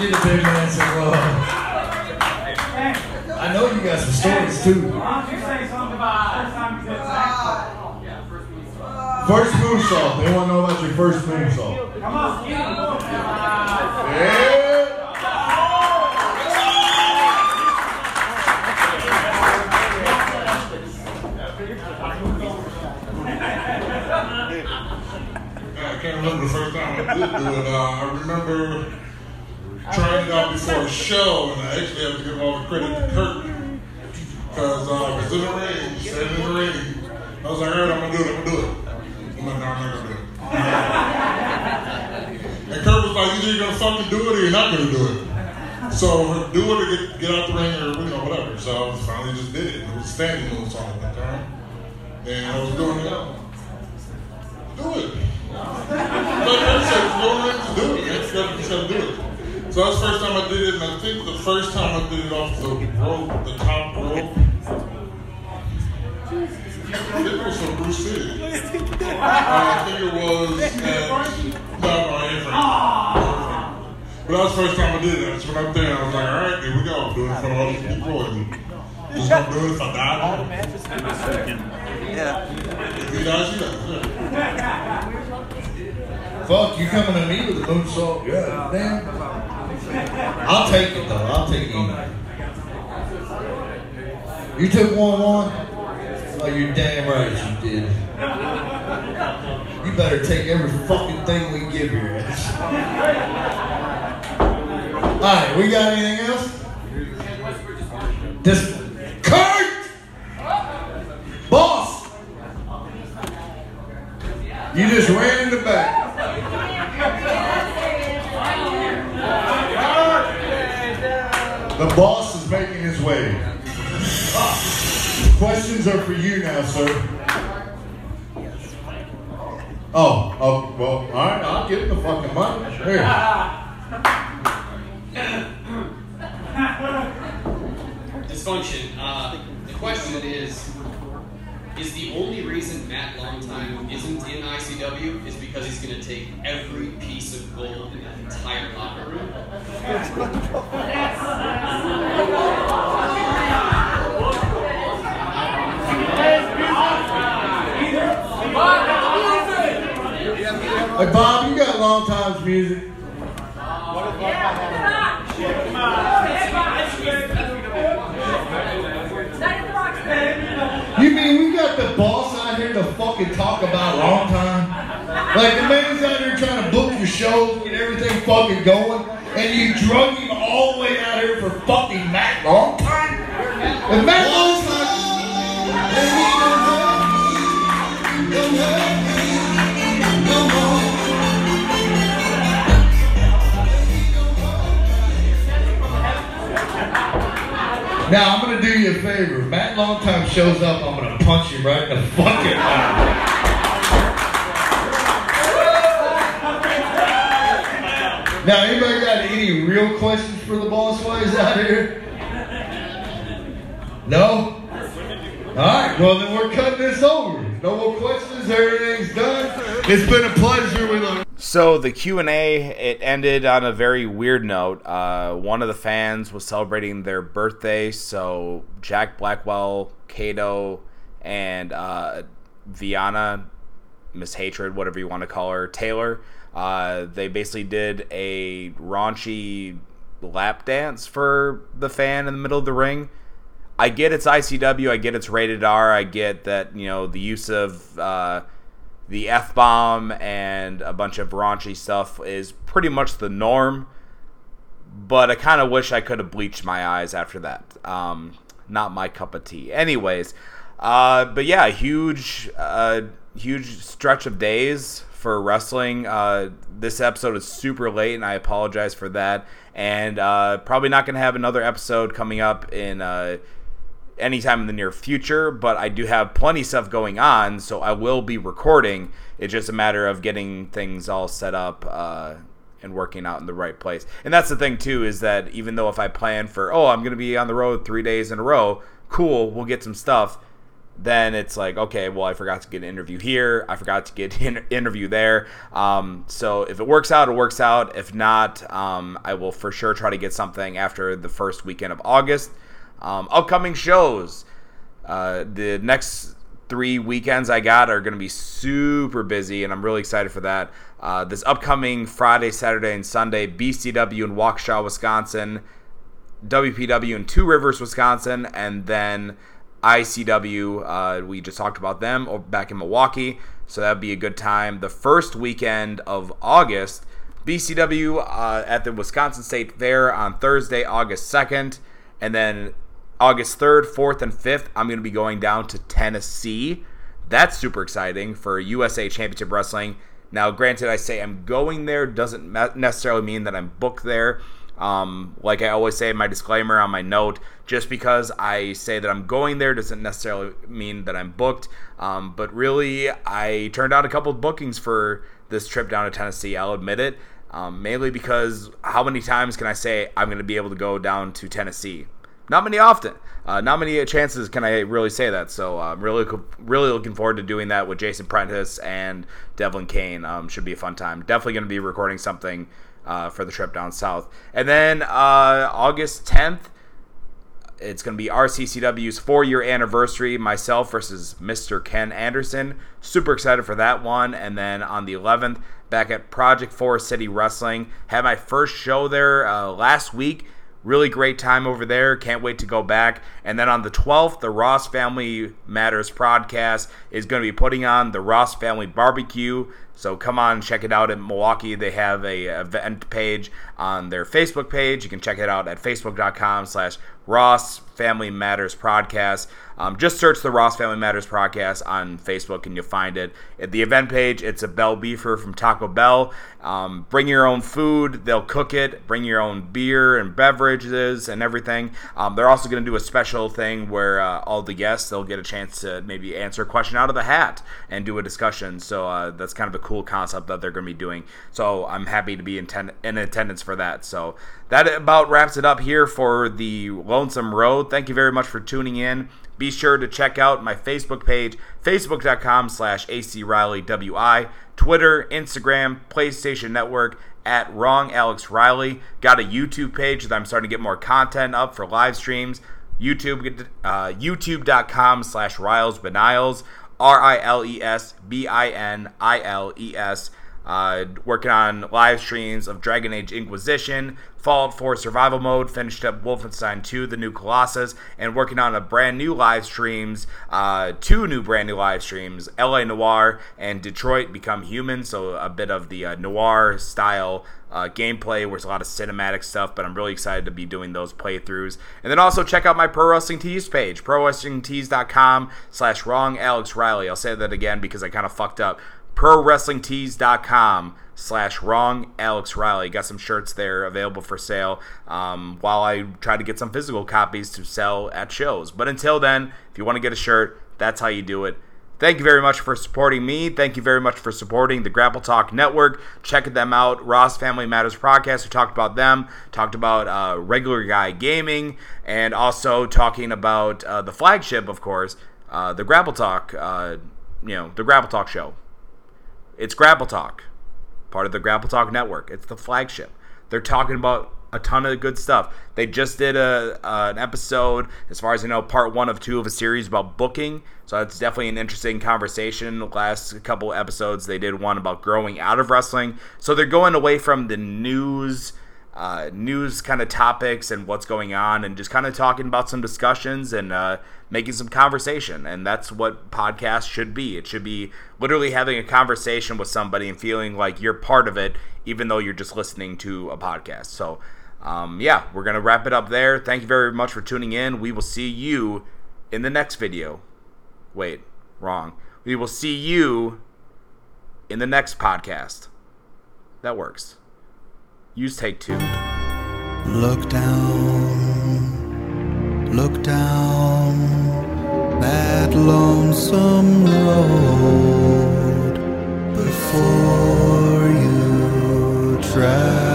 Get the big man some love. I know you got some stories too. First moonsault. They want to know about your first moonsault. Come on. Yeah. I can't remember the first time I did do it. Uh, I remember trying it out before a show, and I actually have to give all the credit to Kurt because uh, I was in the ring, standing in the ring. I was like, all right, I'm gonna do it. I'm gonna do it. I'm like, no, I'm not gonna do it. and Kurt was like, either you're gonna fucking do it or you're not gonna do it. So do it or get, get out the ring or you know whatever. So I finally just did it. It was standing moonsault at that time, and I was doing it. Do it. Like I said, you're to do it. You gotta, gotta do it. So that's the first time I did it, and I think the first time I did it off the rope, the top rope, it was from Brew City. Uh, I think it was at, no, no, different. But that was the first time I did it. So when I'm there, I was like, all right, here we go. I'm doing it for all these people. And just gonna do it if I die. Yeah. If he dies, he dies. Yeah. Fuck, you coming to me with a moonsault? Yeah, damn. I'll take it though. I'll take it. You took one one. Oh, you're damn right you did. You better take every fucking thing we give your ass. All right, we got anything else? This Kurt, boss. You just ran in the back. The boss is making his way. Questions are for you now, sir. Oh, oh, well, all right, I'll give him the fucking money. Here. Dysfunction. Uh, the question is, is the only reason Matt Longtime isn't in ICW is because he's going to take every piece of gold in that entire locker room? Hey, Bob, you got long time's music. You mean we got the boss out here to fucking talk about long time? Like the man's out here trying to book your shows, get everything fucking going, and you drug him all the way out here for fucking Matt Longtime? And Matt Longtime. Now I'm gonna do you a favor. If Matt Longtime shows up, I'm gonna punch you right in the fucking mouth. Now, anybody got any real questions for the boss he's out here? No? Alright, well then we're cutting this over. No more questions. Everything's done. It's been a pleasure. Love. So the Q and A it ended on a very weird note. Uh, one of the fans was celebrating their birthday, so Jack Blackwell, Kato, and uh, Viana, Miss Hatred, whatever you want to call her, Taylor. Uh, they basically did a raunchy lap dance for the fan in the middle of the ring. I get it's ICW. I get it's rated R. I get that you know the use of uh, the f bomb and a bunch of raunchy stuff is pretty much the norm. But I kind of wish I could have bleached my eyes after that. Um, not my cup of tea. Anyways, uh, but yeah, huge, uh, huge stretch of days for wrestling. Uh, this episode is super late, and I apologize for that. And uh, probably not going to have another episode coming up in uh, anytime in the near future, but I do have plenty of stuff going on, so I will be recording. It's just a matter of getting things all set up uh, and working out in the right place. And that's the thing too, is that even though if I plan for, oh, I'm going to be on the road three days in a row, cool, we'll get some stuff. Then it's like, okay, well, I forgot to get an interview here. I forgot to get an interview there. Um, so if it works out, it works out. If not, um, I will for sure try to get something after the first weekend of August. Um, upcoming shows. Uh, the next three weekends I got are going to be super busy, and I'm really excited for that. Uh, this upcoming Friday, Saturday, and Sunday, BCW in Waukesha, Wisconsin, WPW in Two Rivers, Wisconsin, and then ICW. Uh, we just talked about them back in Milwaukee, so that'd be a good time. The first weekend of August, BCW uh, at the Wisconsin State Fair on Thursday, August 2nd, and then August 3rd, 4th, and 5th, I'm going to be going down to Tennessee. That's super exciting for USA Championship Wrestling. Now, granted, I say I'm going there doesn't necessarily mean that I'm booked there. Um, like I always say my disclaimer on my note, just because I say that I'm going there doesn't necessarily mean that I'm booked. Um, but really, I turned out a couple bookings for this trip down to Tennessee. I'll admit it. Um, mainly because how many times can I say I'm going to be able to go down to Tennessee? Not many often. Uh, not many chances can I really say that. So I'm really, really looking forward to doing that with Jason Prentice and Devlin Kane. Um, should be a fun time. Definitely going to be recording something uh, for the trip down south. And then uh, August 10th, it's going to be RCCW's four year anniversary, myself versus Mr. Ken Anderson. Super excited for that one. And then on the 11th, back at Project Forest City Wrestling. Had my first show there uh, last week. Really great time over there. Can't wait to go back. And then on the 12th, the Ross Family Matters podcast is going to be putting on the Ross Family Barbecue. So come on, check it out in Milwaukee. They have a event page on their Facebook page. You can check it out at facebook.com slash Ross Family Matters Podcast. Um, just search the Ross Family Matters Podcast on Facebook and you'll find it. At the event page, it's a Bell Beefer from Taco Bell. Um, bring your own food, they'll cook it. Bring your own beer and beverages and everything. Um, they're also going to do a special thing where uh, all the guests they'll get a chance to maybe answer a question out of the hat and do a discussion. So uh, that's kind of a cool concept that they're going to be doing. So I'm happy to be in, ten- in attendance for that. So that about wraps it up here for the Lonesome Road. Thank you very much for tuning in. Be sure to check out my Facebook page, facebook.com slash acrileywi, Twitter, Instagram, PlayStation Network, at Wrong Alex Riley. Got a YouTube page that I'm starting to get more content up for live streams. YouTube, uh, youtube.com slash Riles Biniles, R I L E S B I N I L E S. Uh, working on live streams of Dragon Age Inquisition, Fallout 4 Survival Mode, finished up Wolfenstein 2, The New Colossus, and working on a brand new live streams, uh, two new brand new live streams, LA Noire and Detroit Become Human, so a bit of the uh, noir style uh, gameplay where there's a lot of cinematic stuff, but I'm really excited to be doing those playthroughs. And then also check out my Pro Wrestling Tees page, prowrestlingtees.com slash wrong Alex Riley. I'll say that again because I kind of fucked up prowrestlingtees.com slash wrong Alex Riley. Got some shirts there available for sale um, while I try to get some physical copies to sell at shows. But until then, if you want to get a shirt, that's how you do it. Thank you very much for supporting me. Thank you very much for supporting the Grapple Talk Network. Check them out. Ross Family Matters podcast. We talked about them. Talked about uh, regular guy gaming, and also talking about uh, the flagship, of course, uh, the Grapple Talk, uh, you know, the Grapple Talk show. It's Grapple Talk, part of the Grapple Talk network. It's the flagship. They're talking about a ton of good stuff. They just did a uh, an episode, as far as I know, part one of two of a series about booking. So it's definitely an interesting conversation. The last couple episodes, they did one about growing out of wrestling. So they're going away from the news. Uh, news kind of topics and what's going on, and just kind of talking about some discussions and uh, making some conversation. And that's what podcasts should be. It should be literally having a conversation with somebody and feeling like you're part of it, even though you're just listening to a podcast. So um, yeah, we're going to wrap it up there. Thank you very much for tuning in. We will see you in the next video. Wait, wrong. We will see you in the next podcast. That works. Use take two. Look down, look down that lonesome road before you drive.